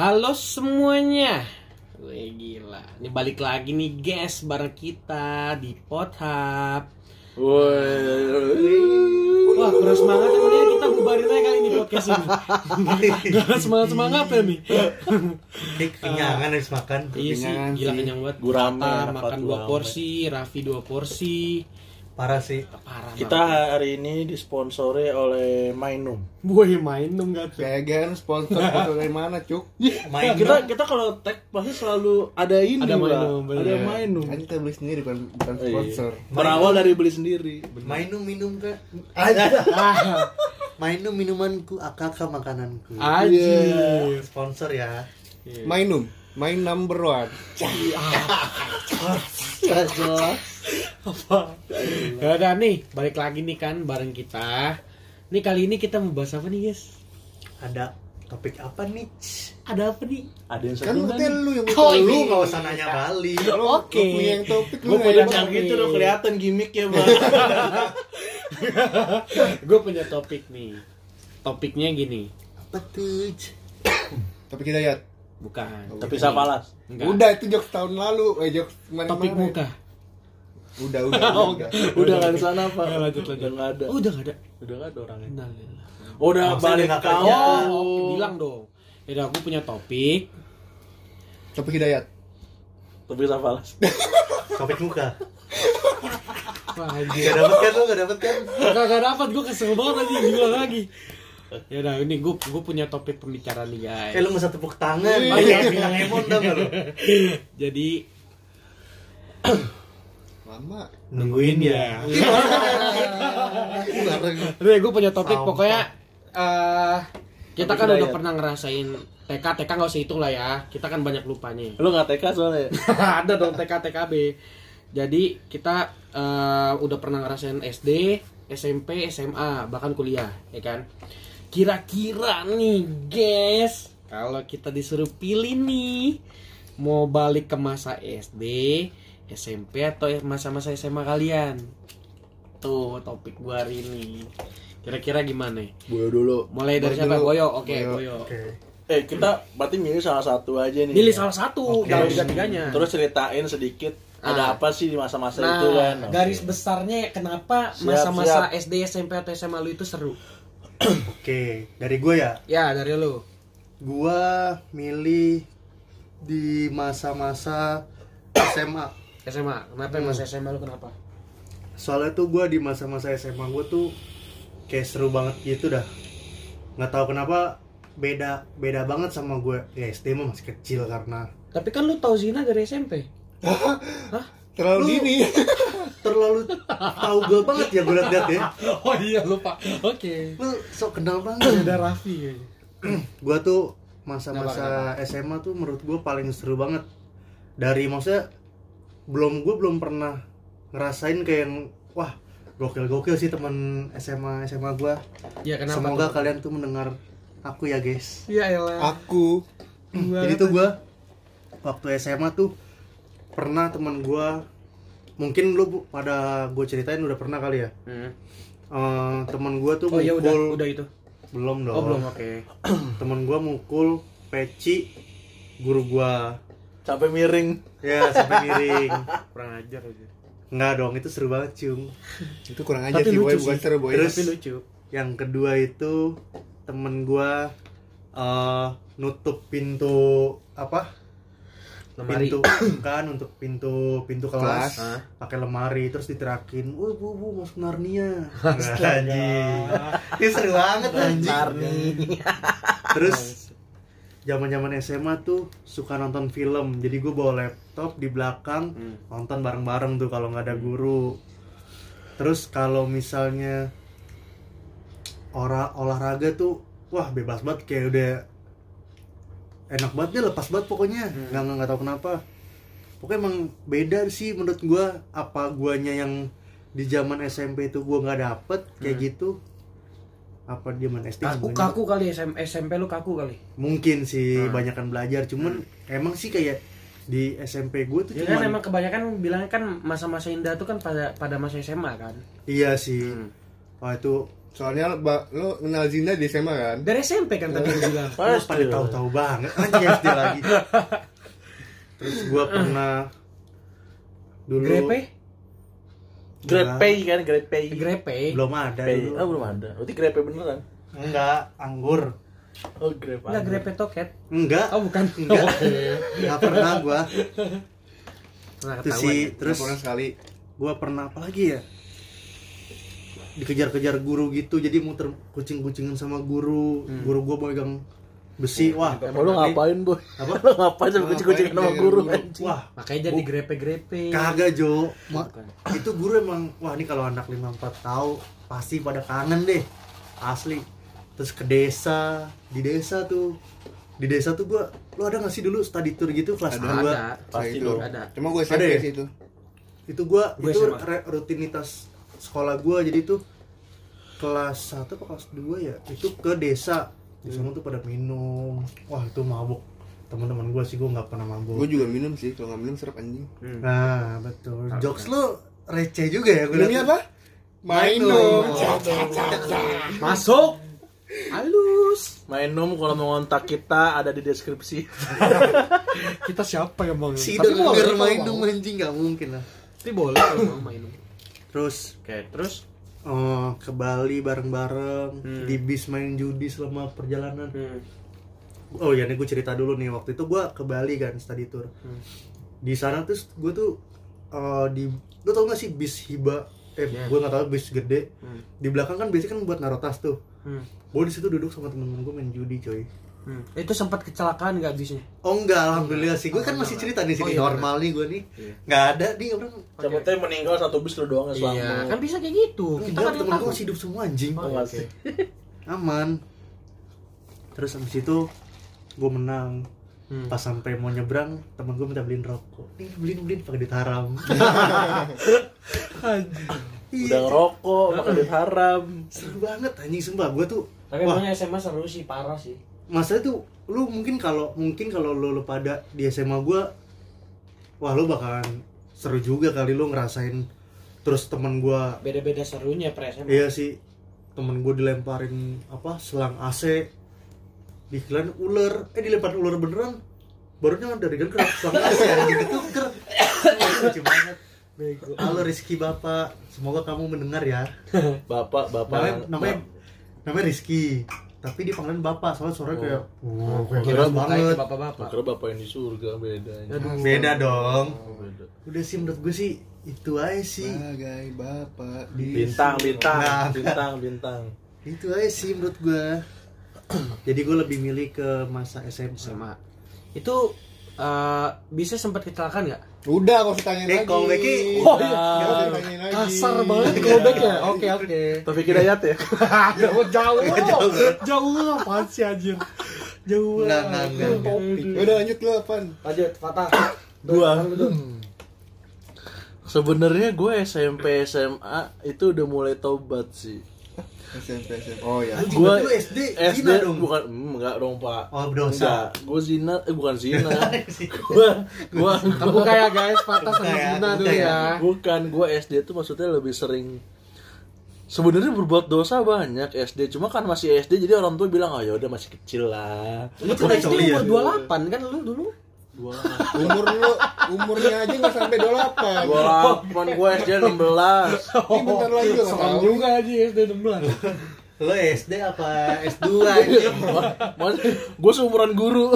Halo semuanya. Wih gila. Ini balik lagi nih guys bareng kita di Pothub. Wah kurang semangat ya Mendingan kita bubarin aja kali ini podcast ini. Gak ada semangat semangat ya nih. Kayak kenyangan habis makan. Iya sih, gila kenyang banget. Gurame, makan dua porsi, Raffi dua porsi. Parah sih. Parah. Kita hari ini disponsori oleh Mainum. Boy main dong gak tuh. Pegan sponsor sponsor dari mana, Cuk? Main kita kita kalau tag pasti selalu ada ini, Ada. Mainum, bener. ada Mainum. Kan kita beli sendiri bukan bukan Iya. sponsor. Berawal dari beli sendiri. Mainum minum kak. Ah, Mainum minumanku, akak makananku. Anjir. Sponsor ya. Mainum, main number one. Ya udah nih, balik lagi nih kan bareng kita. Nih kali ini kita mau bahas apa nih guys? Ada topik apa nih? Ada apa nih? Ada yang Kan satu berarti lu yang Oh, Lu iya. nggak usah nanya balik. Lu Oke. lu punya yang topik lu Gua nggak punya yang gitu udah kelihatan gimmick ya, Bang. Gue punya topik nih. Topiknya gini. Apa tuh? Topik Hidayat. Bukan. Tapi Sapalas. Enggak. Udah itu jokes tahun lalu, eh jokes kemarin Topik muka. Udah, udah, udah. udah. Udah kan sana apa? Ya, lanjut, lanjut. Udah nggak ada. Oh, udah gak ada. Udah nggak ada orangnya. Udah Maksudnya balik kerja. Oh, oke, bilang dong. Ya aku punya topik. Topik Hidayat. Tapi Sapalas. Topik muka. Wah, Gak dapet kan lu? Gak dapet kan? Gak, gak dapat, gue kesel banget tadi diulang lagi. Ya udah, ini gue gue punya topik pembicaraan nih guys. Eh lu nggak usah tepuk tangan. Iya. Pakai bilang emon nggak lu? Jadi Lama. Nungguin ya. Nih, gue punya topik Sampah. pokoknya eh kita kan udah pernah ngerasain TK, TK nggak usah hitung lah ya. Kita kan banyak lupanya. Lu nggak TK soalnya. Ada dong TK, TKB. Jadi kita eh, udah pernah ngerasain SD, SMP, SMA, bahkan kuliah, ya kan? Kira-kira nih, guys, kalau kita disuruh pilih nih, mau balik ke masa SD, SMP atau masa-masa SMA kalian? Tuh topik gua hari ini. Kira-kira gimana? Boyo dulu. Mulai dari Boyo siapa? dulu. Boyo. Oke, Boyo. Boyo. Oke. Eh kita berarti milih salah satu aja nih. Pilih salah satu, Oke. jangan tiga-tiganya. Terus ceritain sedikit Ah. ada apa sih di masa-masa Nah, itu kan. Garis besarnya kenapa masa-masa. SD, SMP atau SMA lu itu seru? Oke. Dari gue ya. Ya, dari lu. Gua milih di masa-masa SMA. SMA. Kenapa Hmm. masa SMA lu kenapa? Soalnya tuh gua di masa-masa SMA gua tuh kayak seru banget gitu dah. Nggak tahu kenapa beda beda banget sama gue. Ya SD mah masih kecil karena Tapi kan lu tahu Zina dari SMP. Terlalu Lu- dini. terlalu tahu gue banget ya gue liat ya. Oh iya lupa. Oke. Lu sok kenal banget. Ada Raffi kayaknya. gue tuh masa-masa SMA tuh menurut gue paling seru banget dari maksudnya belum gue belum pernah ngerasain kayak yang wah gokil-gokil sih teman SMA SMA gue Ya kenapa? semoga kalian tuh mendengar aku ya guys Ya elah. Aku jadi tuh gue waktu SMA tuh pernah teman gue mungkin lu pada gue ceritain udah pernah kali ya Hmm. Eh, teman gue tuh Oh iya udah, mukul udah itu. belum dong Oh belum, oke. temen gua mukul peci guru gua Sampai miring. ya sampai miring Kurang ajar aja. nggak dong itu seru banget cung itu kurang aja Tapi sih boy bukan seru boy. Terus- Tapi lucu. yang kedua itu temen gua eh nutup pintu apa Lemari. pintu kan untuk pintu pintu kelas, Kelas. Hah? pakai lemari terus diterakin. Wah bu bu masuk Narnia. Anjing. Ini seru banget anjing. Terus zaman zaman SMA tuh suka nonton film. Jadi gue bawa laptop di belakang Hmm. nonton bareng bareng tuh kalau nggak ada guru. Terus kalau misalnya ora olahraga tuh wah bebas banget. Kayak udah enak banget deh lepas banget pokoknya Hmm. nggak nggak tahu kenapa pokoknya emang beda sih menurut gua apa guanya yang di zaman SMP itu gua nggak dapet kayak Hmm. gitu apa di zaman SD Kaku kaku kali SM, SMP lu kaku kali. mungkin sih Hmm. banyakan belajar cuman emang sih kayak di SMP gue tuh Ya kan cuman emang kebanyakan bilangnya kan masa-masa indah tuh kan pada pada masa SMA kan. iya sih Hmm. wah itu Soalnya lo kenal Zina di SMA kan? Dari SMP kan tadi bilang. Lu pada tahu-tahu banget anjing SD lagi. Terus gua pernah dulu Grepe? Grepe kan, grepe. Grepe. belum ada Grepe. dulu. Oh, belum ada. Berarti grepe beneran. Enggak, anggur. Oh, grepe. Enggak grepe toket. Enggak. Oh, bukan. Enggak. Enggak pernah gua. Nah, Terus ketahuan. si ya. terus Pernah sekali. gua pernah apa lagi ya? Dikejar-kejar guru gitu, jadi muter kucing-kucingan sama guru. Hmm. Guru gua megang besi. Wah, Emang lu ngapain, Boy? Apa? Lu ngapain sampai kucing-kucing Ngapain sama dia guru anjing? Wah, Makanya jadi grepe-grepe. kagak Jo. Ma- Bukan. itu guru emang wah ini kalau anak 54 tahu pasti pada kangen deh asli terus ke desa di desa tuh di desa tuh gua lu ada nggak sih dulu study tour gitu kelas Ada. 2 Ada. Pasti itu. dong. Ada. Cuma gue Ada SMP ya? sih itu. itu gua Gua itu rutinitas sekolah gua jadi tuh kelas 1 apa kelas 2 ya itu ke desa di sana tuh pada minum wah itu mabuk teman-teman gua sih gua nggak pernah mabuk Gue juga minum sih, kalau nggak minum serap anjing. Hmm. nah betul jokes lu receh juga ya Minumnya liat. apa? Minum. Masuk. Halus. Mainum kalau mau ngontak kita ada di deskripsi. Kita siapa yang mau? si Tapi mau. dong anjing nggak mungkin lah Tapi boleh kalau mau main. Terus Oke, terus oh, ke Bali bareng-bareng Hmm. di bis main judi selama perjalanan hmm. oh ya nih gue cerita dulu nih waktu itu gue ke Bali kan study tour Hmm. di sana terus gue tuh eh, di lu tau gak sih bis hiba eh Ya. gue nggak tahu bis gede Hmm. di belakang kan biasanya kan buat naruh tas tuh Hmm. gue di situ duduk sama temen-temen gue main judi coy Hmm. Itu sempat kecelakaan nggak bisnya? oh enggak alhamdulillah sih. Gue kan masih cerita di sini Oh, iya, normal nih gue nih. Iya. nggak ada nih orang tahu yang meninggal satu bis lu doang yang Iya, kan bisa kayak gitu. Kita kan temen gue masih hidup semua anjing. Oh, sih. aman. Terus habis itu gue menang. Hmm. pas sampai mau nyebrang temen gue minta beliin rokok. Nih beliin beliin pakai duit haram. Udah iya ngerokok, makan duit haram. seru banget anjing sumpah. Gue tuh Tapi emangnya SMA seru sih, parah sih. Masa itu lu mungkin kalau mungkin kalau lu, lu pada di SMA gue wah lu bakalan seru juga kali lu ngerasain terus temen gue Beda-beda serunya per SMA. iya sih. Temen gue dilemparin apa selang AC dikirain ular. Eh dilempar ular beneran. Barunya dari kan kena selang AC dituker Wah, lucu banget. Halo Rizky Bapak. Semoga kamu mendengar ya. Bapak, bapak. namanya namanya namanya Rizky tapi dia panggilan Bapak soalnya suaranya kayak wah kayak Kira keras banget banget bapak-bapak. Kira bapak yang di surga beda. beda dong Oh, beda. udah sih menurut gue sih itu aja sih Bagai bapak di Bintang, bintang, Nah. bintang, bintang. itu aja sih menurut gue jadi gue lebih milih ke masa SMA SMA. Itu eh, bisa sempat kecelakaan nggak? Udah, gak usah tanyain Eh, lagi. kalau Becky, Oh, iya. lagi. Kasar banget callback ya. Oke oke. Taufik Hidayat ya? jauh jauh Jauh. jauh apaan sih anjir jauh enggak, enggak. Ya Udah lanjut lu apaan? lanjut patah Gua. Sebenarnya gue SMP SMA itu udah mulai tobat sih. SMP SMP. Oh ya. Gua SD, SD zina dong? bukan hmm, enggak dong, Pak. Oh, berdosa. Enggak, gue zina, eh bukan zina. gua gua terbuka ya guys patah sama Zina dulu ya ya. bukan gue SD tuh maksudnya lebih sering Sebenarnya berbuat dosa banyak SD, cuma kan masih SD jadi orang tua bilang, "Oh ya udah masih kecil lah." lu Itu kan udah SD coli ya? umur 28 kan lu dulu Dua Umur lu umurnya aja nggak sampai 28. dua delapan gue SD 16 Ini bentar lagi lu tahu. juga aja SD 16 Lo SD apa S2 anjing? gue seumuran guru.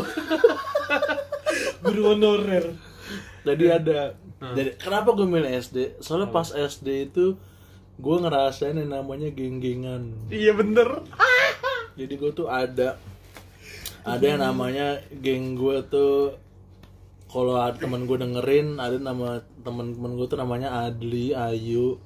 Guru honorer. Jadi ada. Jadi kenapa gue main SD soalnya pas SD itu gue ngerasain yang namanya geng-gengan. Iya bener. Jadi gue tuh ada. Ada yang namanya geng gue tuh kalau ada teman gue dengerin ada nama teman-teman gue tuh namanya Adli Ayu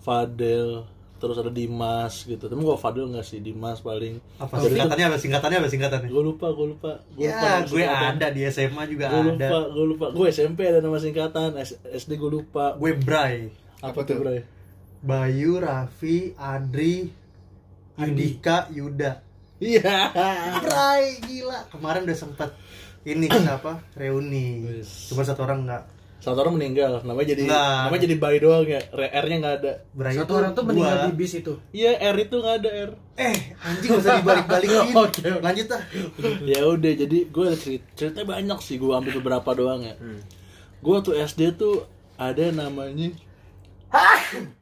Fadel terus ada Dimas gitu tapi gue Fadel nggak sih Dimas paling Apa singkatannya apa singkatannya apa singkatannya? gue lupa gue lupa gue Ya, gue singkatan. ada di SMA juga gue ada. lupa gue lupa gue SMP ada nama singkatan S- SD gue lupa Gue Bray, apa, Apa tuh? Bray Bayu, Raffi, Adri, Andika, Yuda. iya Bray, gila. Kemarin udah sempet ini kita apa? Reuni. Cuma satu orang nggak satu orang meninggal namanya jadi Nggak. namanya jadi bayi doang ya R nya nggak ada Bray Satu orang tuh meninggal di bis itu. iya R itu nggak ada R Eh, anjing gak usah dibalik-balikin. Oke, oke. Lanjut ah. ya udah jadi gue ada cerita ceritanya banyak sih gue ambil beberapa doang ya gue tuh SD tuh ada namanya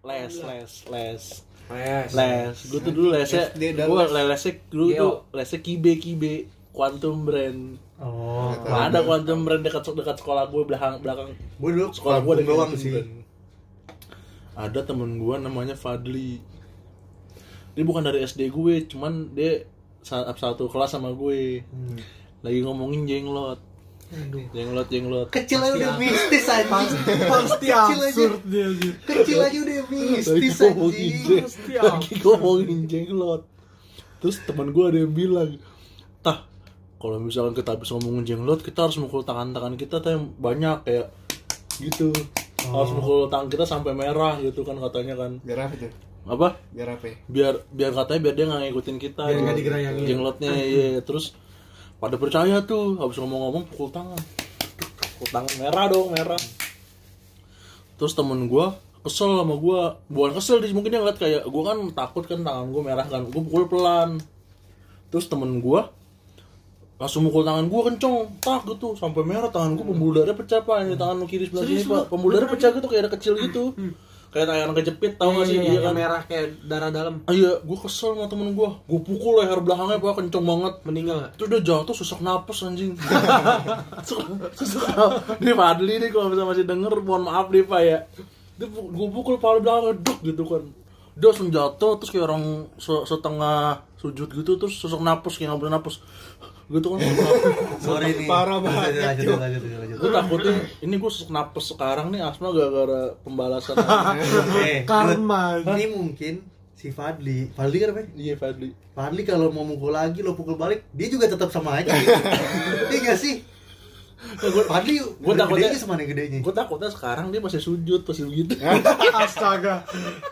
les les les Les. les gue tuh dulu lesnya gue les. lesnya dulu tuh lesnya kibe kibe quantum brand Oh, Nah, ada quantum brand dekat dekat sekolah gue belakang belakang gue dulu sekolah gue ada doang Quantum sih. Brand. ada temen gue namanya Fadli dia bukan dari SD gue cuman dia sa- satu kelas sama gue Hmm. lagi ngomongin jenglot jenglot jenglot Kecil aja udah mistis anjing. Pasti Kecil aja. absurd dia gitu. Kecil aja udah mistis Pasti lagi ngomongin jenglot terus teman gue ada yang bilang tah kalau misalkan kita habis ngomongin jenglot kita harus mukul tangan-tangan kita tuh yang banyak kayak gitu. Harus mukul tangan kita sampai merah gitu kan katanya kan. Biar apa tuh? apa? Biar apa? Ya? biar biar katanya biar dia nggak ngikutin kita Biar gitu. nggak digerayangin. jenglotnya iya terus pada percaya tuh habis ngomong-ngomong pukul tangan. Pukul tangan merah dong merah. Terus temen gua kesel sama gua. Bukan kesel mungkin dia ngeliat kayak gua kan takut kan tangan gua merah kan. Gua pukul pelan. Terus temen gua langsung mukul tangan gua kenceng. Tak gitu. Sampai merah tangan gua pembuluh darah pecah pak. Ini tangan kiri sebelah sini pak. Pembuluh darah pecah gitu kayak ada kecil gitu. Kayak tangan kejepit tau gak sih? Iya, yang kan? merah kayak darah dalam. Ah, iya, gue kesel sama temen gue Gue pukul leher belakangnya pak, kenceng banget. Meninggal? Terus dia jatuh sesak napas anjing. Sesak Ini Fadli nih kalau bisa masih denger, mohon maaf nih pak ya. Gue pukul kepala belakangnya, duk gitu kan. Dia langsung jatuh, terus kayak orang se- setengah sujud gitu Terus sesak napas, kayak nggak boleh napas Gitu kan sesak napas Sorry nih. Parah banget, Lanjut, Cuk. lanjut, lanjut, lanjut. Gue takutnya, ini gue sesak napas sekarang nih asma gara-gara pembalasan Eh, Karma. Ini mungkin si Fadli. Fadli kan apa? Iya Fadli Fadli kalau mau mukul lagi lo pukul balik, dia juga tetap sama aja. Iya gak sih? Fadli gua udah takutnya- gedenya sama yang gedenya. Gue takutnya sekarang dia masih sujud, masih begitu Astaga.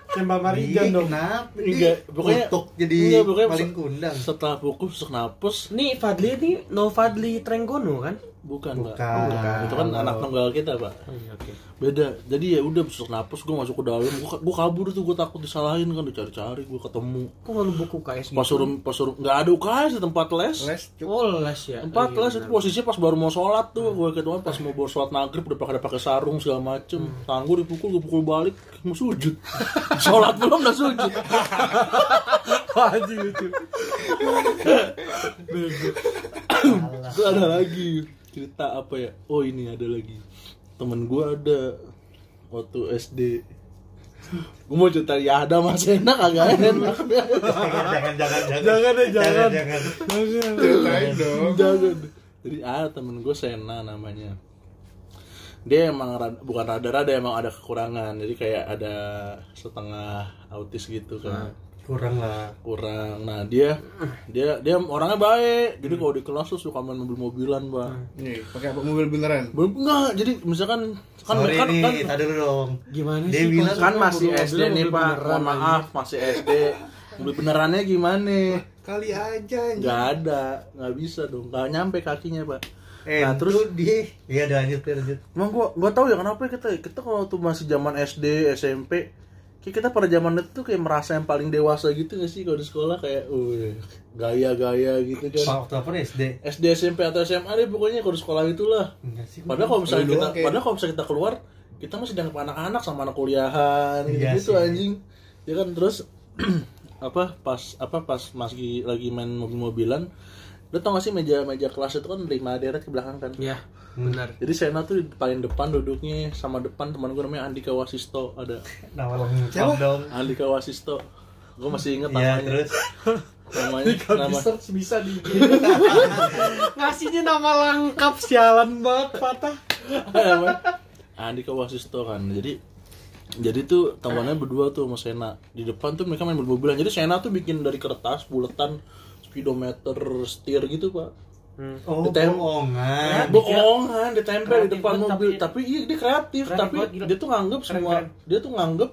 Tembak Iya, Marijan dong. Kenapa? Enggak, pokoknya kutuk jadi enggak, pokoknya paling kundang. Setelah pukul sesak napas, Nih Fadli ini no Fadli Trenggono kan? Bukan, Bukan. Pak. Itu kan anak tunggal kita, Pak. Oh iya oke. Beda. Jadi ya udah sesak napas gue masuk ke dalam, gue gue kabur tuh, gue takut disalahin kan dicari-cari, gue ketemu. Kok lu buku KS Pas suruh pas suruh nggak ada UKS di tempat les. Les. Oh les ya. Tempat Oh, iya, les itu posisinya pas baru mau sholat tuh, gue ketemu pas mau baru sholat maghrib udah pakai pakai sarung segala macem. Tangan gue dipukul, gue pukul balik, mau sujud. sholat belum udah sujud. Anjing lucu. Terus ada lagi cerita apa ya? Oh ini ada lagi. Temen gue ada waktu SD. Gue mau cerita ya ada mas enak agak enak. jangan, jangan, jangan. Jangan deh, jangan. jangan. Ceritain dong. Jangan. Jadi ada temen gue Sena namanya. Dia emang rada- bukan rada-rada emang ada kekurangan. Jadi kayak ada setengah autis gitu kan. Kurang lah. kurang nah dia dia dia orangnya baik jadi kalau di kelas tuh suka main mobil-mobilan bang Nih, pakai apa mobil beneran? belum enggak jadi misalkan kan Sorry kan, nih, kan, tadi dulu dong. Gimana Dia sih? bilang kan masih SD mobil nih pak mohon maaf masih SD mobil benerannya gimana Kali aja anjing. nggak ada nggak bisa dong nggak nyampe kakinya pak Eh, Nah, terus dia Iya, ada lanjut, ya, lanjut. emang gua gua tahu ya kenapa kita kita kalau tuh masih zaman SD SMP kayak kita pada zaman itu tuh kayak merasa yang paling dewasa gitu gak sih kalau di sekolah kayak uh gaya-gaya gitu kan Waktu apa SD? SD SMP atau SMA deh pokoknya kalau di sekolah itulah Enggak sih. Padahal kalau misalnya kita, kayak- padahal kalau misalnya kita keluar, kita masih dianggap anak-anak sama anak kuliahan gitu, Iya gitu sih. anjing. Ya kan terus apa pas apa pas masih lagi main mobil-mobilan, lu tau gak sih meja meja kelas itu kan lima deret ke belakang kan. Iya, benar. Jadi Sena tuh di paling depan duduknya sama depan teman gue namanya Andika Wasisto ada Nama lengkap dong. Andika Wasisto. Gue masih inget Iya, namanya. terus Namanya nama search bisa di Ngasihnya nama lengkap sialan banget patah. Apa? Andika Wasisto kan jadi jadi tuh temannya berdua tuh sama Sena di depan tuh mereka main mobil-mobilan jadi Sena tuh bikin dari kertas buletan speedometer setir gitu pak oh, Ditem- bohongan. bohongan ditempel di Kreatif depan banget, mobil tapi- tapi, iya dia kreatif, Kreatif tapi banget, gila. dia tuh nganggep Keren, semua keren. dia tuh nganggep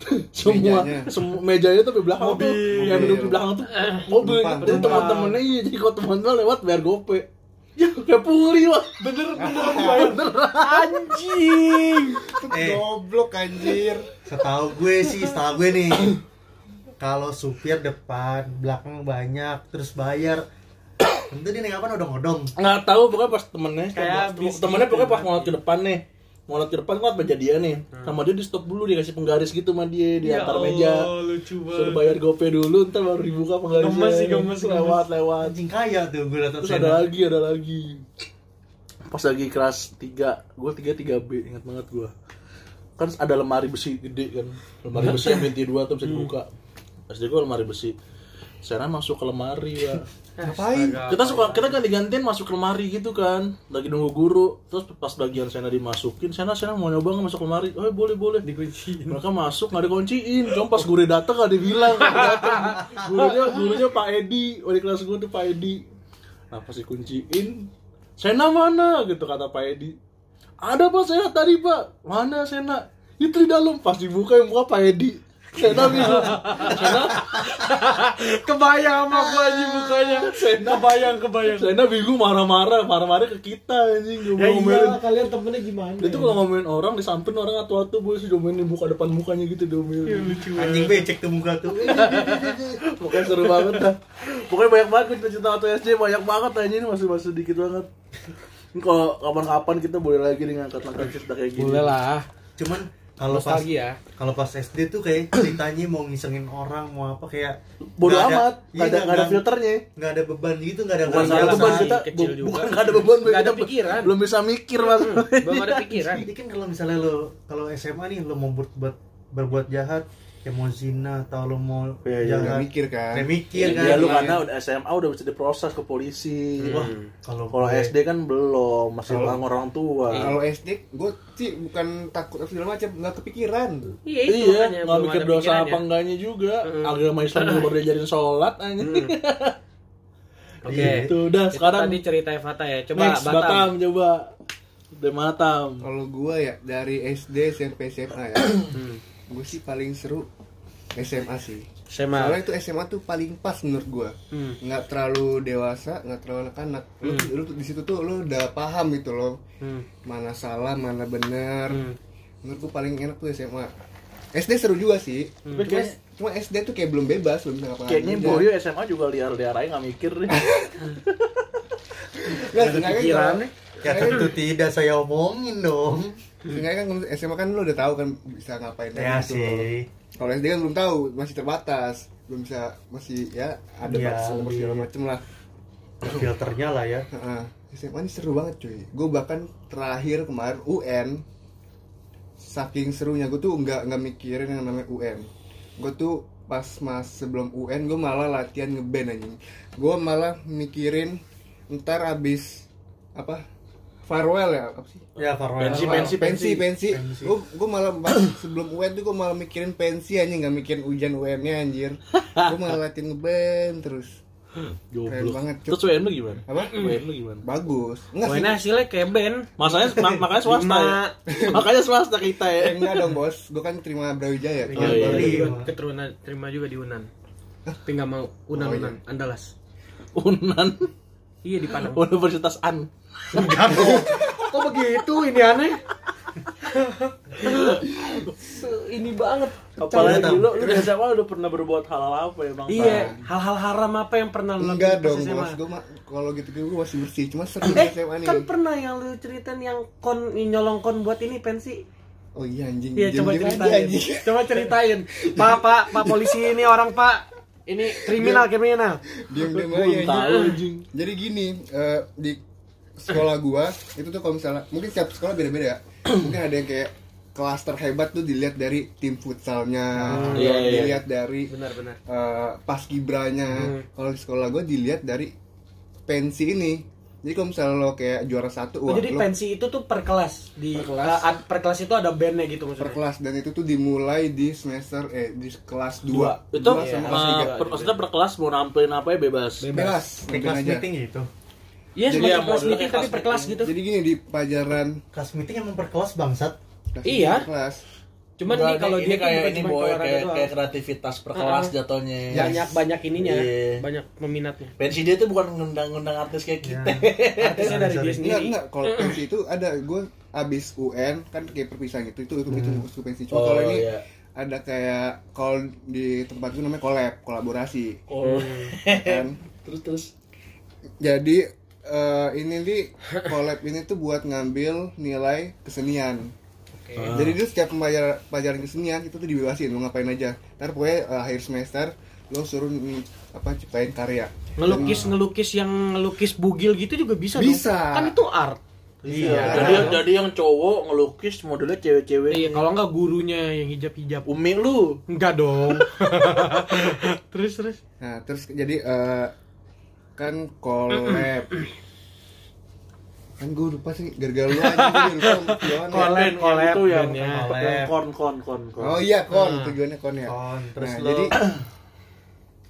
semua Mejanya. semua mejanya tuh di belakang tuh Mobil. yang duduk di belakang tuh mobil Penumpang, jadi penumpang. teman-temannya iya jadi kalau teman-teman lewat biar gope Ya, kayak pungli wah. Bener bener bener. Anjing. Eh. Goblok anjir. Setahu gue sih, setahu gue nih. Kalau supir depan, belakang banyak, terus bayar. Tentu dia naik apa odong-odong. Nggak tahu pokoknya pas temennya Kayak temennya pokoknya pas kan. mau ke depan nih. Mau ke depan kan berjadian nih. Sama dia di stop dulu dikasih penggaris gitu sama dia di Ya antar Allah, meja. lucu Suruh bayar gopay dulu, ntar baru dibuka penggarisnya. Gemes sih, gemes, lewat lewat. Anjing kaya tuh gue liat Terus ada lagi, ada lagi. Pas lagi kelas 3, gue 3 3B, ingat banget gue. Kan ada lemari besi gede kan. Lemari besi yang pintu dua tuh bisa dibuka. SD gue lemari besi. Saya masuk ke lemari ya. Ngapain? Kita suka kita ganti-gantian masuk ke lemari gitu kan. Lagi nunggu guru. Terus pas bagian Sena dimasukin, Sena Sena mau nyoba nggak masuk lemari? Oh boleh boleh. Dikunciin. Mereka masuk nggak dikunciin. Cuma pas guru datang nggak dibilang. datang. Gurunya gurunya Pak Edi. Wali kelas gue tuh Pak Edi. Nah pas dikunciin, Sena mana? Gitu kata Pak Edi. Ada pak Sena tadi pak. Mana Sena? Itu di dalam. Pas dibuka yang buka Pak Edi. Sena bingung. Sena Kebayang sama gua anjing mukanya. Sena Kebayang, kebayang. Sena bingung marah-marah, marah-marah ke kita anjing Ya ngomelin. iya, kalian temennya gimana? Dia tuh kalau ngomongin orang di samping orang atu-atu boy sih diomelin buka depan mukanya gitu diomelin. lucu Anjing becek tuh muka tuh. Pokoknya seru banget dah. Pokoknya banyak banget gue cerita waktu SD banyak banget aja ini masih masih sedikit banget. Ini kalau kapan-kapan kita boleh lagi nih ngangkat-ngangkat cerita kayak gini. Boleh lah. Cuman kalau pas Nostalgia. kalau pas SD tuh kayak ceritanya mau ngisengin orang mau apa kayak Bodoh nggak ada- amat, iya, nggak ada nggak ada filternya. nggak ada beban gitu nggak ada Bukan Iya, ada beban kita, kecil bu- juga. bukan nggak ada beban, Nggak ada kita pikiran. belum bisa mikir mas. Belum ada pikiran. Jadi kan kalau misalnya lo kalau SMA nih lo mau berbuat berbuat jahat kayak mau zina atau lo mau Iya, iya, jahat nggak mikir kan. nggak mikir kan Ya lu Iya. karena udah SMA udah bisa diproses ke polisi. wah kalau Kalau gue- SD kan belum, masih Kalau- orang orang tua. Kalau SD gue sih bukan takut atau segala macam, nggak kepikiran. Iya, itu Iya, nggak mikir dosa apa enggaknya juga. Mm. Agama Islam juga baru diajarin sholat aja. Oke. Iya, Itu udah Itu sekarang tadi cerita Evata ya. Coba next Batam. Batam. coba. Udah Batam. Kalau gue ya dari SD SMP SMA ya, gue sih paling seru SMA sih. SMA. Soalnya itu SMA tuh paling pas menurut gue. Hmm. Nggak terlalu dewasa, nggak terlalu anak-anak. Lu, lu tuh di situ tuh lu udah paham gitu loh. Hmm. Mana salah, mana bener. Hmm. Menurut gue paling enak tuh SMA. SD seru juga sih. Tapi Cuma, cuma SD tuh kayak belum bebas, belum bisa ngapa-ngapain Kayaknya. Boyo SMA juga liar-liar aja nggak mikir nih. Nggak, Ada seenggaknya pikirannya. kalau- ya tentu tidak saya omongin dong Seenggaknya kan SMA kan lu udah tahu kan bisa ngapain ya gitu. sih Kalau SD kan belum tahu, masih terbatas, belum bisa masih ya ada Iya, batas segala macem lah. filternya lah ya Heeh. SMA ini seru banget cuy. Gue bahkan terakhir kemarin UN saking serunya gue tuh nggak nggak mikirin yang namanya UN. Gue tuh pas mas sebelum UN gue malah latihan ngeband anjing. Gue malah mikirin ntar abis apa farewell ya apa sih? ya farewell Pensi, pensi, pensi, pensi. Pensi. Gue gue malah sebelum UN tuh gue malah mikirin pensi anjing nggak mikirin ujian UN-nya anjir. Gue malah latihan ngeband terus. Keren Goblok. banget, Cuk. Terus WN lu gimana? Apa? WN lu gimana? Bagus. Enggak sih. Hasilnya kayak band. Masanya mak- makanya swasta ya. Makanya swasta kita Eh, ya. enggak dong bos, gue kan terima Brawijaya Oh, iya. Iya. keturunan terima juga di Unan. Tapi nggak mau Unan Oh, iya. Unan Andalas. Unan Iya di Padang. Universitas An. Kok begitu ini aneh? Ini banget. Apalagi Tam. lu di SMA udah pernah berbuat hal-hal apa ya, Bang? Iya, hal-hal haram apa yang pernah lu Enggak dong bos, gue mah kalau gitu gue masih bersih, cuma seru Eh, SMA nih. kan pernah yang lu ceritain yang kon nyolong kon buat ini pensi. Oh iya anjing. Iya, coba aja, ceritain. anjing. Coba ceritain. Pak, Pak, Pak polisi ini orang, Pak. Ini kriminal, kriminal. Aja. tahu anjing. anjing. Jadi gini, eh, di sekolah gua itu tuh kalau misalnya mungkin setiap sekolah beda-beda ya. mungkin ada yang kayak kelas terhebat tuh dilihat dari tim futsalnya, iya, atau iya. dilihat dari Benar, benar. eh, pas kibranya. Hmm. Kalau di sekolah gua dilihat dari pensi ini. Jadi kalau misalnya lo kayak juara satu, Oh, wah, jadi lo pensi itu tuh per kelas di Per kelas. ad- per kelas itu ada bandnya gitu maksudnya. per kelas dan itu tuh dimulai di semester eh di kelas 2 Dua. Itu Dua Iya, sama uh, kelas per- maksudnya per kelas mau nampilin apa ya bebas. bebas kelas aja meeting gitu Iya, Jadi seperti yang kelas meeting tapi per kelas gitu. jadi gini di pelajaran kelas meeting emang per kelas bangsat kelas Iya. per kelas Cuman Enggak, nih kalau ini dia tuh kayak ini boy kayak, doang. kayak kreativitas per kelas Ah. jatuhnya. banyak banyak ininya, Iya. banyak peminatnya. Pensi dia tuh bukan ngundang-ngundang artis kayak kita. Artisnya dari dia Enggak, sendiri. enggak. Kalau pensi itu ada gue abis UN kan kayak perpisahan gitu. Itu itu itu, itu pensi. Cuma Oh, kalau ini iya. ada kayak kalau di tempat itu namanya collab, kolaborasi. Oh. Kan? terus terus. Jadi eh, ini nih collab ini tuh buat ngambil nilai kesenian. Ah. Jadi itu setiap pembelajar- pelajaran kesenian itu tuh dibebasin mau ngapain aja. Ntar pokoknya eh, akhir semester lo suruh apa ciptain karya. Ngelukis ngelukis yang ngelukis bugil gitu juga bisa, Bisa. dong. Kan itu art. Iya. Jadi jadi yang cowok ngelukis modelnya cewek-cewek. Iya, kalau enggak gurunya yang hijab-hijab. Umi lu. Enggak dong. terus terus. Nah, terus jadi eh, kan collab. kan gue lupa sih gara-gara lu aja gue lupa tujuannya. Collab, itu yang, Ben, ya. yang kon kon kon kon. Oh iya kon, tujuannya kon ya. Kon, terus nah, lo- jadi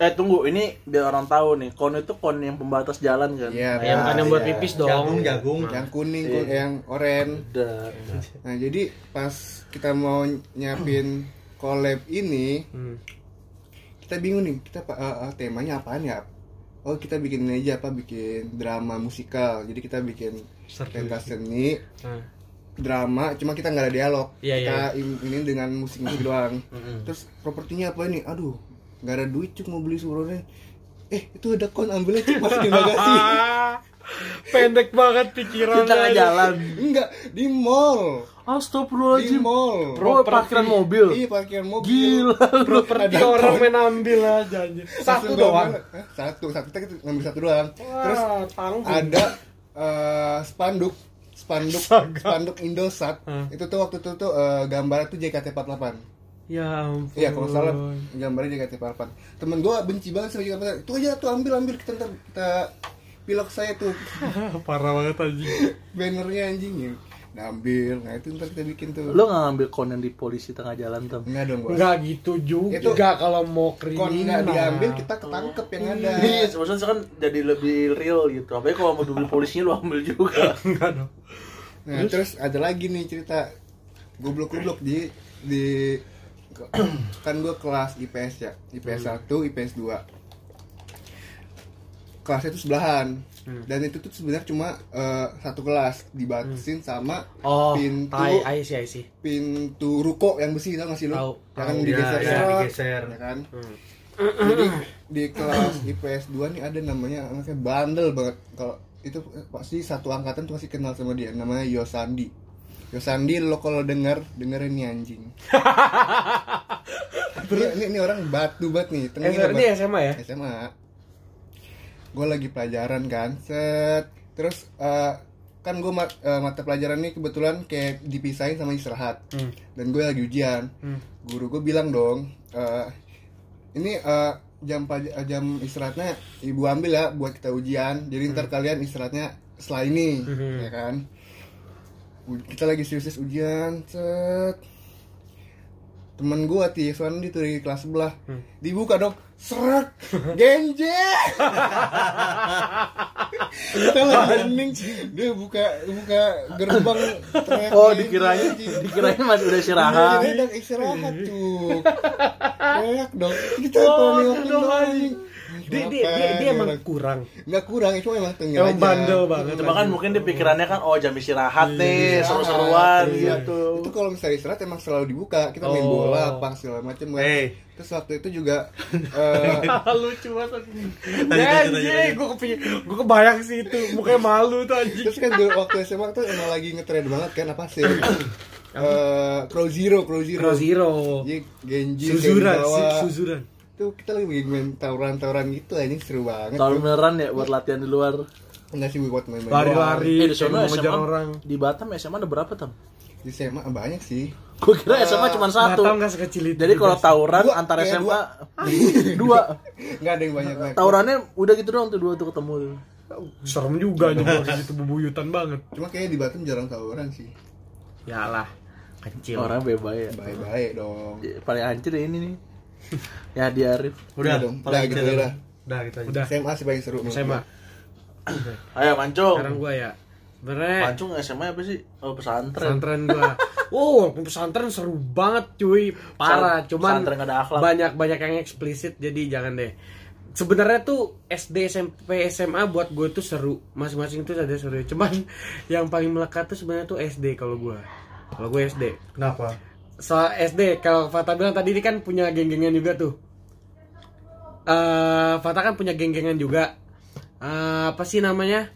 Eh tunggu, ini biar orang tahu nih, kon itu kon yang pembatas jalan kan? Iya, Yang kan yang buat iya. pipis dong. Jagung, jagung. yang kuning, kun- Iya. yang oranye. Udah. Nah, jadi pas kita mau nyiapin collab ini, Hmm. kita bingung nih, kita pa- eh, eh, temanya apaan ya? Oh, kita bikin ini aja apa bikin drama musikal. Jadi kita bikin pentas seni, Nah. drama, cuma kita nggak ada dialog. Iya, kita iya. im- ini dengan musik-musik doang. Terus propertinya apa ini? Aduh, nggak ada duit cuk mau beli suruhnya. Eh, itu ada kon ambilnya cuk masih di bagasi. Pendek banget pikirannya. Kita nggak jalan. Enggak, di mall. Di Astagfirullahaladzim. mall. Oh, parkiran mobil. Iya, parkiran mobil. Gila. Properti orang main ambil aja. Satu doang. Satu, satu kita ngambil satu doang. Terus ada eh, spanduk spanduk Astaga. spanduk Indosat. Hmm. Itu tuh waktu itu tuh eh, gambarnya tuh JKT48. Ya ampun. Iya, kalau salah gambarnya JKT48. Temen gua benci banget sama JKT48. Itu aja tuh ambil ambil kita ntar kita pilok saya tuh Parah banget anjing. bannernya anjing ya. Nah, ambil. Nah, itu ntar kita bikin tuh. Lo nggak ngambil kon yang di polisi tengah jalan tuh? Enggak dong, Bos. Enggak gitu juga Itu- kalau mau Kon kriminal. nggak diambil kita ketangkep yang ada. Iya, maksudnya kan jadi lebih real gitu. Apalagi kalau mau beli polisinya lo ambil juga. Enggak dong. Nah, terus ada lagi nih cerita goblok-goblok di di kan gue kelas IPS ya, IPS 1, IPS 2. Kelasnya itu sebelahan. Hmm. Dan itu tuh sebenarnya cuma eh, satu kelas dibatasin sama Oh, pintu tai, I see, I see. pintu ruko yang besi tau gak sih? Tahu, Yang kan tahu. digeser Iya, iya, digeser. ya kan? Hmm. Jadi di kelas IPS 2 nih ada namanya anaknya bandel banget. Kalau itu pasti satu angkatan tuh masih kenal sama dia namanya Yosandi. Yosandi lo kalau denger dengerin nih anjing. ini, ini, ini orang batu banget nih. Tenangin ini SMA ya? SMA. Gue lagi pelajaran kan, set. Terus eh, kan gue mata pelajaran ini kebetulan kayak dipisahin sama istirahat. Hmm. Dan gue lagi ujian Hmm. guru gue bilang dong eh, ini eh, jam eh, jam istirahatnya ibu ambil ya buat kita ujian jadi ntar kalian istirahatnya setelah ini Mhm. ya kan U- kita lagi serius ujian set temen gue ti Suandi tuh di kelas sebelah Hmm. dibuka dong serak genje kita lagi hening dia buka buka gerbang teriak Oh, dikiranya dikiranya masih udah Iya, istirahat. dia udah istirahat tuh. Kayak dong. Kita oh, dong, anjing. Dia, dia, dia, dia emang kurang. Enggak kurang, cuma emang tengil Emang aja. bandel banget. Cuma kan mungkin di pikirannya kan oh jam istirahat nih, seru-seruan Iya. gitu. Itu kalau misalnya istirahat emang selalu dibuka. Kita main Oh. bola apa segala macam kan. Eh. Terus waktu itu juga eh, Lucu banget. anjing, gue kepikir, gue kebayang sih itu. Mukanya malu tuh anjing. terus kan dulu waktu SMA tuh emang lagi ngetrend banget kan apa sih? Eh, Crow Zero, Crow Zero. Crow Zero. Genji Suzuran, Suzuran. Tuh kita lagi main tawuran-tawuran gitu aja seru banget. Beneran ya buat latihan di luar. Enggak sih buat main-main. Lari-lari, Eh di sana ngejar SMA orang. di Batam SMA ada berapa tam? Di SMA banyak sih. Gue kira SMA cuma satu. Batam nggak sekecil itu. Jadi kalau tawuran Dua, antar kayak SMA dua. Enggak ada yang banyak banget. Tawurannya udah gitu doang tuh dua tuh ketemu tuh. serem juga nih kalau gitu bebuyutan banget. Cuma kayaknya di Batam jarang tawuran sih. Yalah, kecil. Orang bebas ya. Baik-baik dong. Paling hancur ya ini nih. Ya di Arif. Udah dong. paling Udah gitu gitu udah. Udah gitu aja. Udah. SMA sih paling seru. SMA. Ayo mancung. Sekarang gua ya. sebenarnya Pancung SMA apa sih? Oh pesantren. pesantren gua wow pesantren seru banget cuy parah cuman pesantren nggak ada akhlak. banyak banyak yang eksplisit jadi jangan deh sebenarnya tuh SD SMP SMA buat gue tuh seru masing-masing tuh ada seru cuman yang paling melekat tuh sebenarnya tuh SD kalau gua kalau gue SD Kenapa? Soal SD kalau Fata bilang tadi ini kan punya geng-gengan juga tuh eh Fata kan punya geng-gengan juga Eh, apa sih namanya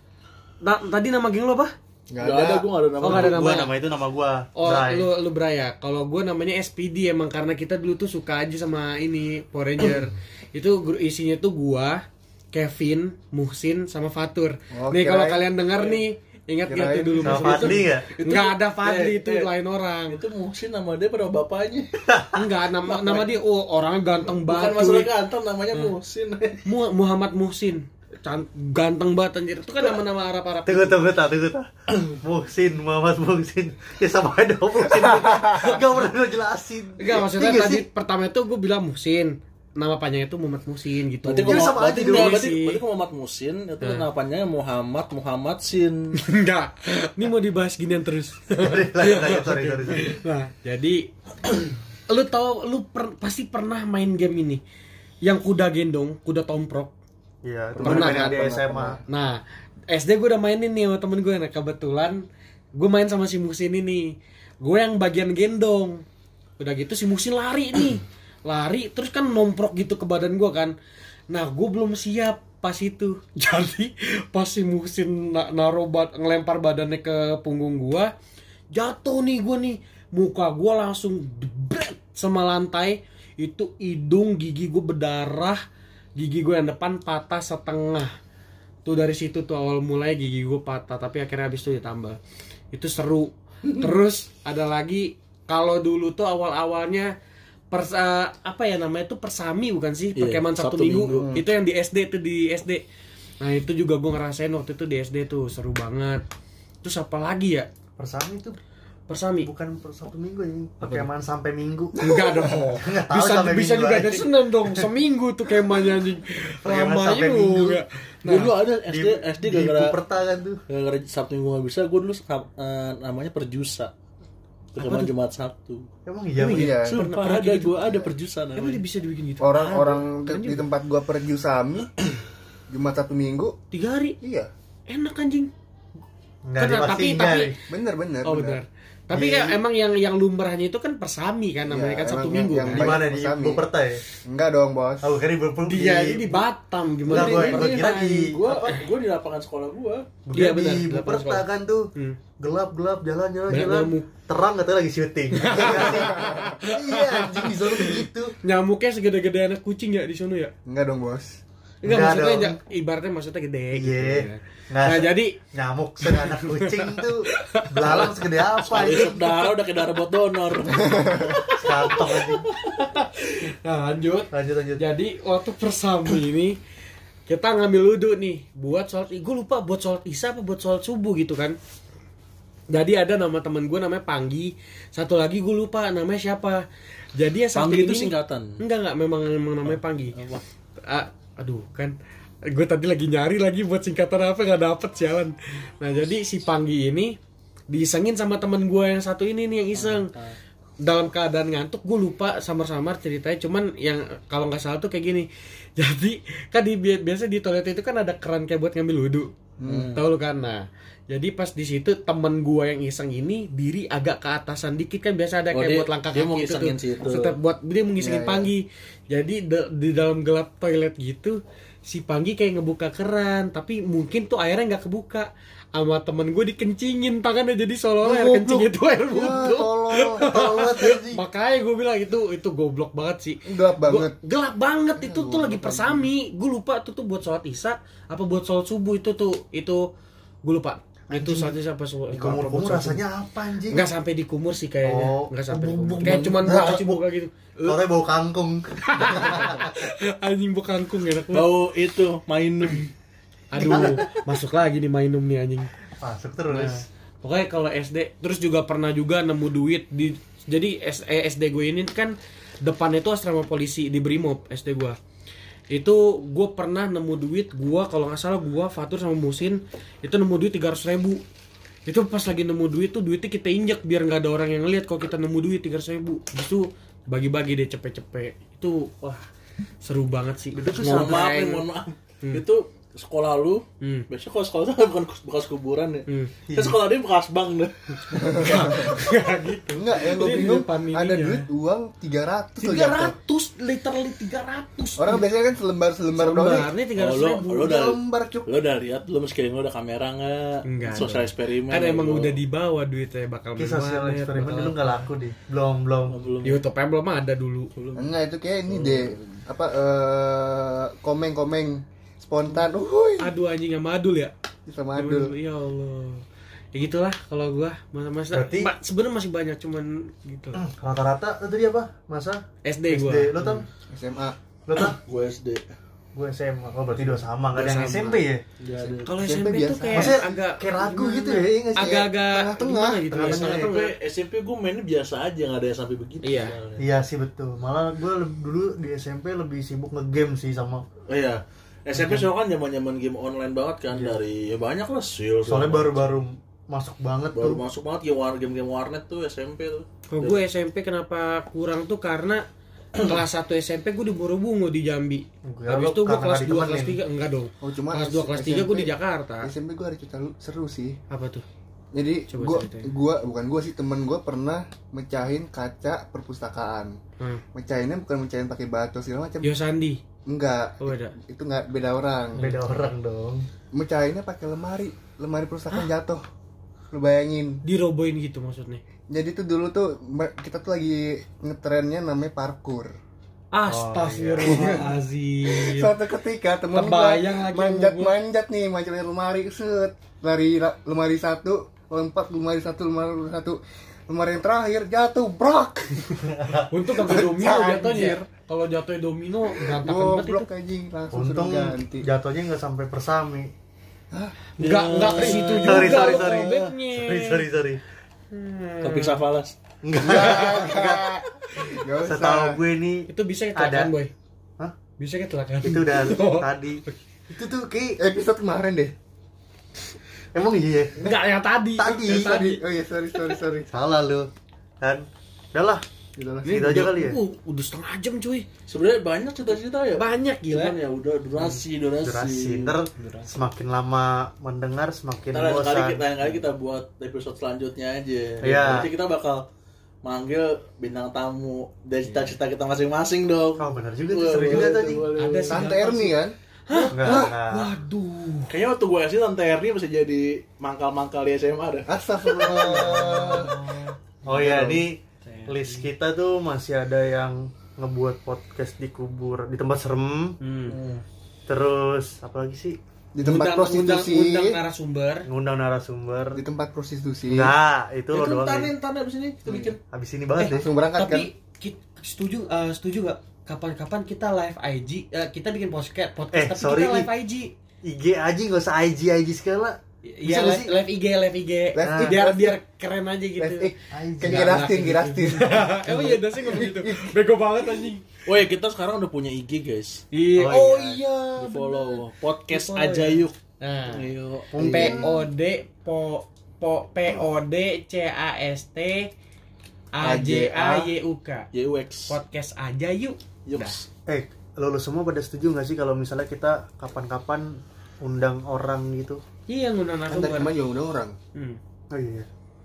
Na- tadi nama geng lo apa Nggak Gak ada, gue gak ada nama. Oh, nggak ada nama. Gua nama itu nama gua. Oh, Bray. lu lu Braya. Kalau gue namanya SPD emang karena kita dulu tuh suka aja sama ini Power Ranger. itu isinya tuh gua, Kevin, Muhsin sama Fatur. Oh, nih kalau kalian denger nih, ingat gak tuh dulu masih Fadli itu? ya? Enggak ada Fadli Eh, itu eh. lain orang. Itu Muhsin nama dia pada bapaknya. Enggak nama nama dia oh orangnya ganteng Bukan banget. masalah cuy. ganteng namanya Muhsin. Mu- Muhammad Muhsin. Can- ganteng banget anjir. Itu kan nama-nama Arab-Arab. Tunggu, tunggu, tak, tunggu, tak. Muhsin, Muhammad Muhsin. Ya sama aja Muhsin. Gak pernah lu jelasin. Enggak maksudnya Iya tadi pertama itu gue bilang Muhsin. Nama panjangnya itu Muhammad Muhsin gitu. Berarti Ya, gua sama berarti aja dong. berarti, Sih. berarti gua Muhammad Musin itu nama panjangnya Muhammad Muhammad Sin. Enggak. Ini mau dibahas ginian terus. Sorry, lanjut, lanjut, sorry, sorry, sorry. nah, jadi lu tau lu per- pasti pernah main game ini yang kuda gendong, kuda tomprok. Iya, itu Pernah, kan? di SMA. pernah. Nah, SD gue udah mainin nih sama temen gue. Nah, kebetulan gue main sama si Musin ini. Gue yang bagian gendong. Udah gitu si Musin lari nih. Lari terus kan nomprok gitu ke badan gue kan. Nah, gue belum siap pas itu. Jadi pas si Musin na bad- ngelempar badannya ke punggung gue, jatuh nih gue nih. Muka gue langsung debret sama lantai. Itu hidung gigi gue berdarah. Gigi gue yang depan patah setengah tuh dari situ tuh awal mulai gigi gue patah tapi akhirnya habis itu ditambah itu seru terus ada lagi kalau dulu tuh awal awalnya pers eh, apa ya namanya tuh persami bukan sih Iya, perkemahan sabtu, Sabtu minggu. Minggu. itu yang di SD tuh di SD nah itu juga gue ngerasain waktu itu di SD tuh seru banget terus apa lagi ya Persami itu persami bukan per Sabtu Minggu ini. Perkemahan sampai Minggu. enggak dong Nggak tahu bisa sampai bisa juga dari senin dong seminggu tuh kemahnya anjing Perkemahan lama sampai minggu. juga dulu ada Di, SD SD di gara-gara Puperta kan tuh. gara-gara Sabtu Minggu nggak bisa, gue dulu eh, namanya perjusa. Perkemahan Jumat Sabtu. Emang iya, Bang? Iya. Sumpah pernah ada gitu. gue ada perjusa emang dia bisa dibikin gitu Orang-orang di, di tempat gua pergi Sami Jumat Sabtu Minggu tiga hari Iya enak anjing Kan, tapi- enggak tapi- nih. Bener bener oh benar tapi kan emang yang yang lumrahnya itu kan persami kan namanya Iya, kan sabtu emang minggu yang- kan? Di mana di. Puperta ya? Enggak dong bos Aku kira di Puperta. dia ini di Batam gimana Enggak, gua- gua kira kan- di- Gue gue di lapangan sekolah gue. Gua Iya, benar, di sekolah. kan tuh. Hmm. Gelap gelap jalan jalan Banyak jalan. nyamuk. Terang katanya lagi syuting. Iya anjing di sana begitu. nyamuknya segede-gede anak kucing ya di sana ya Enggak dong bos Enggak, Enggak maksudnya dong. ibaratnya maksudnya gede gitu Iya. ya. Nah, se- jadi nyamuk seanak kucing tuh belalang segede apa ini? darah udah kayak darah buat donor. Sekantong anjing. nah, lanjut. Lanjut lanjut. Jadi waktu persami ini kita ngambil wudhu nih buat sholat gue lupa buat sholat isya apa buat sholat subuh gitu kan jadi ada nama temen gue namanya Panggi satu lagi gue lupa namanya siapa jadi ya Panggi itu ini- singkatan. enggak enggak memang memang namanya Panggi Ah, aduh kan gue tadi lagi nyari lagi buat singkatan apa nggak dapet sialan. Nah jadi si Panggi ini diisengin sama temen gue yang satu ini nih yang iseng. Dalam keadaan ngantuk gue lupa samar-samar ceritanya. Cuman yang kalau nggak salah tuh kayak gini. Jadi kan di bi- biasa di toilet itu kan ada keran kayak buat ngambil wudhu. Tahu lu kan? Nah jadi pas di situ temen gua yang iseng ini diri agak ke atasan dikit kan. Biasa ada Oh, kayak dia- buat langkah dia kaki mau itu ngisengin tuh. situ. Buat dia mau ngisengin Iya. Panggi. Jadi de- di dalam gelap toilet gitu si Panggi kayak ngebuka keran tapi mungkin tuh airnya nggak kebuka. Sama temen gue dikencingin tangannya jadi seolah-olah air kencing itu air Ya, anjing. makanya gue bilang itu itu goblok banget sih. Gelap Gua- banget. gelap banget. Itu tuh lagi persami. Gue lupa tuh tuh buat sholat isya apa buat sholat subuh itu tuh. Itu gue lupa itu sholat isya apa sholat Di buat sholat rasanya apa anjing? nggak sampai di kumur sih kayaknya Oh. nggak sampai kumur kayak buk. cuman buat cuci muka gitu Soalnya bau kangkung. anjing bukan kangkung enak banget Bau itu mainum. aduh masuk lagi nih mainum nih anjing Masuk Nah, terus. pokoknya kalau SD terus juga pernah juga nemu duit di jadi S- eh, SD gue ini kan depannya itu asrama polisi di Brimob SD gue itu gue pernah nemu duit gue kalau nggak salah gue Fatur sama Musin itu nemu duit tiga ribu. Itu pas lagi nemu duit tuh duitnya kita injek biar nggak ada orang yang ngeliat kalau kita nemu duit tiga ribu. Itu bagi-bagi deh cepet-cepet. Itu wah seru banget sih. Itu tuh mohon maaf nih, mohon maaf. Itu sekolah lu, Hmm. biasanya kalau sekolah tuh bukan bekas kuburan ya. Hmm. Kan sekolah dia bekas bank deh. Enggak, yang gue Ini bingung ada duit uang 300 tuh tiga ratus literally tiga ratus Orang biasanya kan selembar-selembar doang nih. lembarnya tiga Oh, ratus lo, ribu lo udah lembar cuk. lo udah lihat lo meski lo udah kamera nggak? Enggak Sosial eksperimen. kan emang lo. udah dibawa duitnya bakal Kayak sosial eksperimen dulu nggak laku deh. Belum belum. Oh, belum. YouTube belum ada dulu Enggak, itu kayak ini deh. Apa eh komeng-komeng spontan. Uhuy, aduh anjing sama adul ya bisa madul. ya Allah ya gitulah kalau gua masa masa Berarti- Ma- sebenarnya masih banyak cuman gitu Hmm, Rata-rata tadi apa? Masa SD gua SD. Lo tam? SMA. Lo tam? Gue SD. Gue SMA. Oh berarti dua sama. Gak ada yang sama. SMP ya? Nggak ada. kalau SMP SMP, tuh biasa. kayak Maksudnya agak kayak lagu gitu ya? iya nggak sih? agak-agak Tengah-tengah. gitu ya Tengah-tengah. SMP, SMP gue mainnya biasa aja nggak ada yang sampai begitu. Iya. Iya sih betul. Malah gue dulu di SMP lebih sibuk nge-game sih sama. Oh, iya. SMP soalnya kan zaman zaman game online banget kan dari ya banyak lah sil. Soalnya baru-baru masuk banget baru tuh. masuk banget game war game game warnet tuh SMP tuh. kalau gue SMP kenapa kurang tuh karena kelas 1 SMP gue di Borobungo di Jambi Gue habis itu gue kelas nggak 2 kelas ditemenin. 3 enggak dong Oh, cuma kelas 2 kelas 3 gue di Jakarta SMP gue ada cerita seru sih. apa tuh Jadi Coba gua bukan gua sih temen gua pernah mecahin kaca perpustakaan. hmm. Mecahinnya bukan mecahin pakai batu segala macam. Yo Sandi Enggak. oh beda Itu enggak beda orang. Beda orang dong. Mecahinnya pakai lemari. Lemari perpustakaan jatuh. Lu bayangin. dirobohin gitu maksudnya Jadi tuh dulu tuh kita tuh lagi ngetrennya namanya parkour. Astagfirullahaladzim Suatu ketika temen Kebayang gua lagi manjat-manjat nih, manjat lemari, set, lari la- lemari satu, lompat lemari satu, lemari satu, lemari yang terakhir jatuh, brak, Untuk kagak domino jatuhnya. Kalau jatuhnya domino berantakan banget itu. goblok anjing, langsung Untung suruh ganti. jatuhnya nggak sampai persami. Enggak enggak ke situ juga. Sorry sorry sorry. Sorry sorry sorry. Topik Safalas. Enggak, enggak, enggak usah. Setahu gue nih Itu bisa kecelakaan, Ada. boy. Hah? Bisa kecelakaan. itu udah tadi. Itu tuh kayak Episode kemarin deh. emang iya. ya? Enggak yang tadi. Tadi, Yang tadi. Oh iya, sorry, sorry, sorry. Salah lu. Kan. Udahlah. Gitu lah. Segitu aja kali ya. Uh, udah setengah jam cuy. Sebenarnya banyak cerita-cerita ya. Banyak gila. Cuman ya udah durasi durasi. Durasi. Ntar semakin lama mendengar semakin Ntar lain kali bosan. kita lain kali kita buat episode selanjutnya aja. Iya. Nanti kita bakal manggil bintang tamu dari cita-cita kita masing-masing dong. Oh benar juga tuh seru juga tadi. Ada sih. Tante Erni kan? Enggak, enggak. Waduh. Kayaknya waktu gue SD Tante Erni masih jadi mangkal-mangkal di SMA dah. Astagfirullah. Oh iya, di list kita tuh masih ada yang ngebuat podcast di kubur di tempat serem. Hmm. Terus apa lagi sih? Di tempat Undang- prostitusi. Undang, undang narasumber. Ngundang narasumber. Di tempat prostitusi. Enggak, itu lo Itu doang. ntar ntar abis ini kita bikin. Habis ini banget deh. Langsung berangkat kan? Tapi kita setuju eh, setuju gak kapan-kapan kita live IG eh, kita bikin podcast podcast Eh, tapi sorry kita live IG IG aja nggak usah IG IG segala. Iya live, live IG live IG Live Nah, IG, biar biar keren aja gitu Live. Kayak Girastin, Girastin. Emang iya dasnya ngomong gitu Bego banget anjing Oh ya kita sekarang udah punya IG guys. Iya Oh, Oh iya. iya Di follow podcast Di follow, aja ya. yuk. Nah Ayo. P O D po po P O D C A S T A J A Y U K YUX. Podcast aja yuk Yuk. Dah. Eh, lo, lo semua pada setuju nggak sih kalau misalnya kita kapan-kapan undang orang gitu? Iya ngundang Kan tadi narasumber kemarin juga undang orang. Hmm. Oh iya.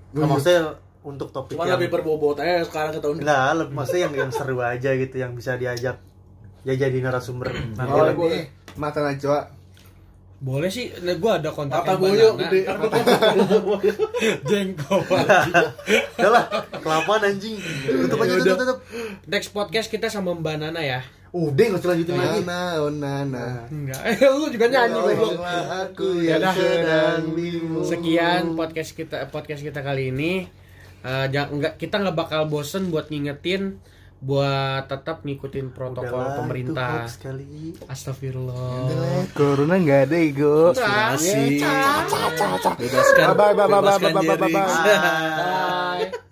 Nah, maksudnya untuk topik Cuma yang lebih berbobot aja sekarang kita undang. enggak, le- maksudnya yang yang seru aja gitu yang bisa diajak ya jadi narasumber nanti Oh, ini mata najwa. Boleh sih, nah, gue ada kontak Mata boyo gede. Jengkol Udah lah, kelamaan anjing. Tutup aja, tutup, tutup. Next podcast kita sama Mbak Nana ya Udah, nggak usah lanjutin lagi. Nana, oh Nana. Enggak, lu juga nyanyi goblok. Tolonglah aku yang Yaudah. sedang bingung. Sekian podcast kita podcast kita kali ini. Eh, jangan enggak kita nggak bakal bosen buat ngingetin buat tetap ngikutin protokol Udahlah, pemerintah. hoax kali. Astagfirullah. Corona nggak ada ego. Bebaskan, Bebaskan, Bye, bye, bye, bye, bye, bye. Bye.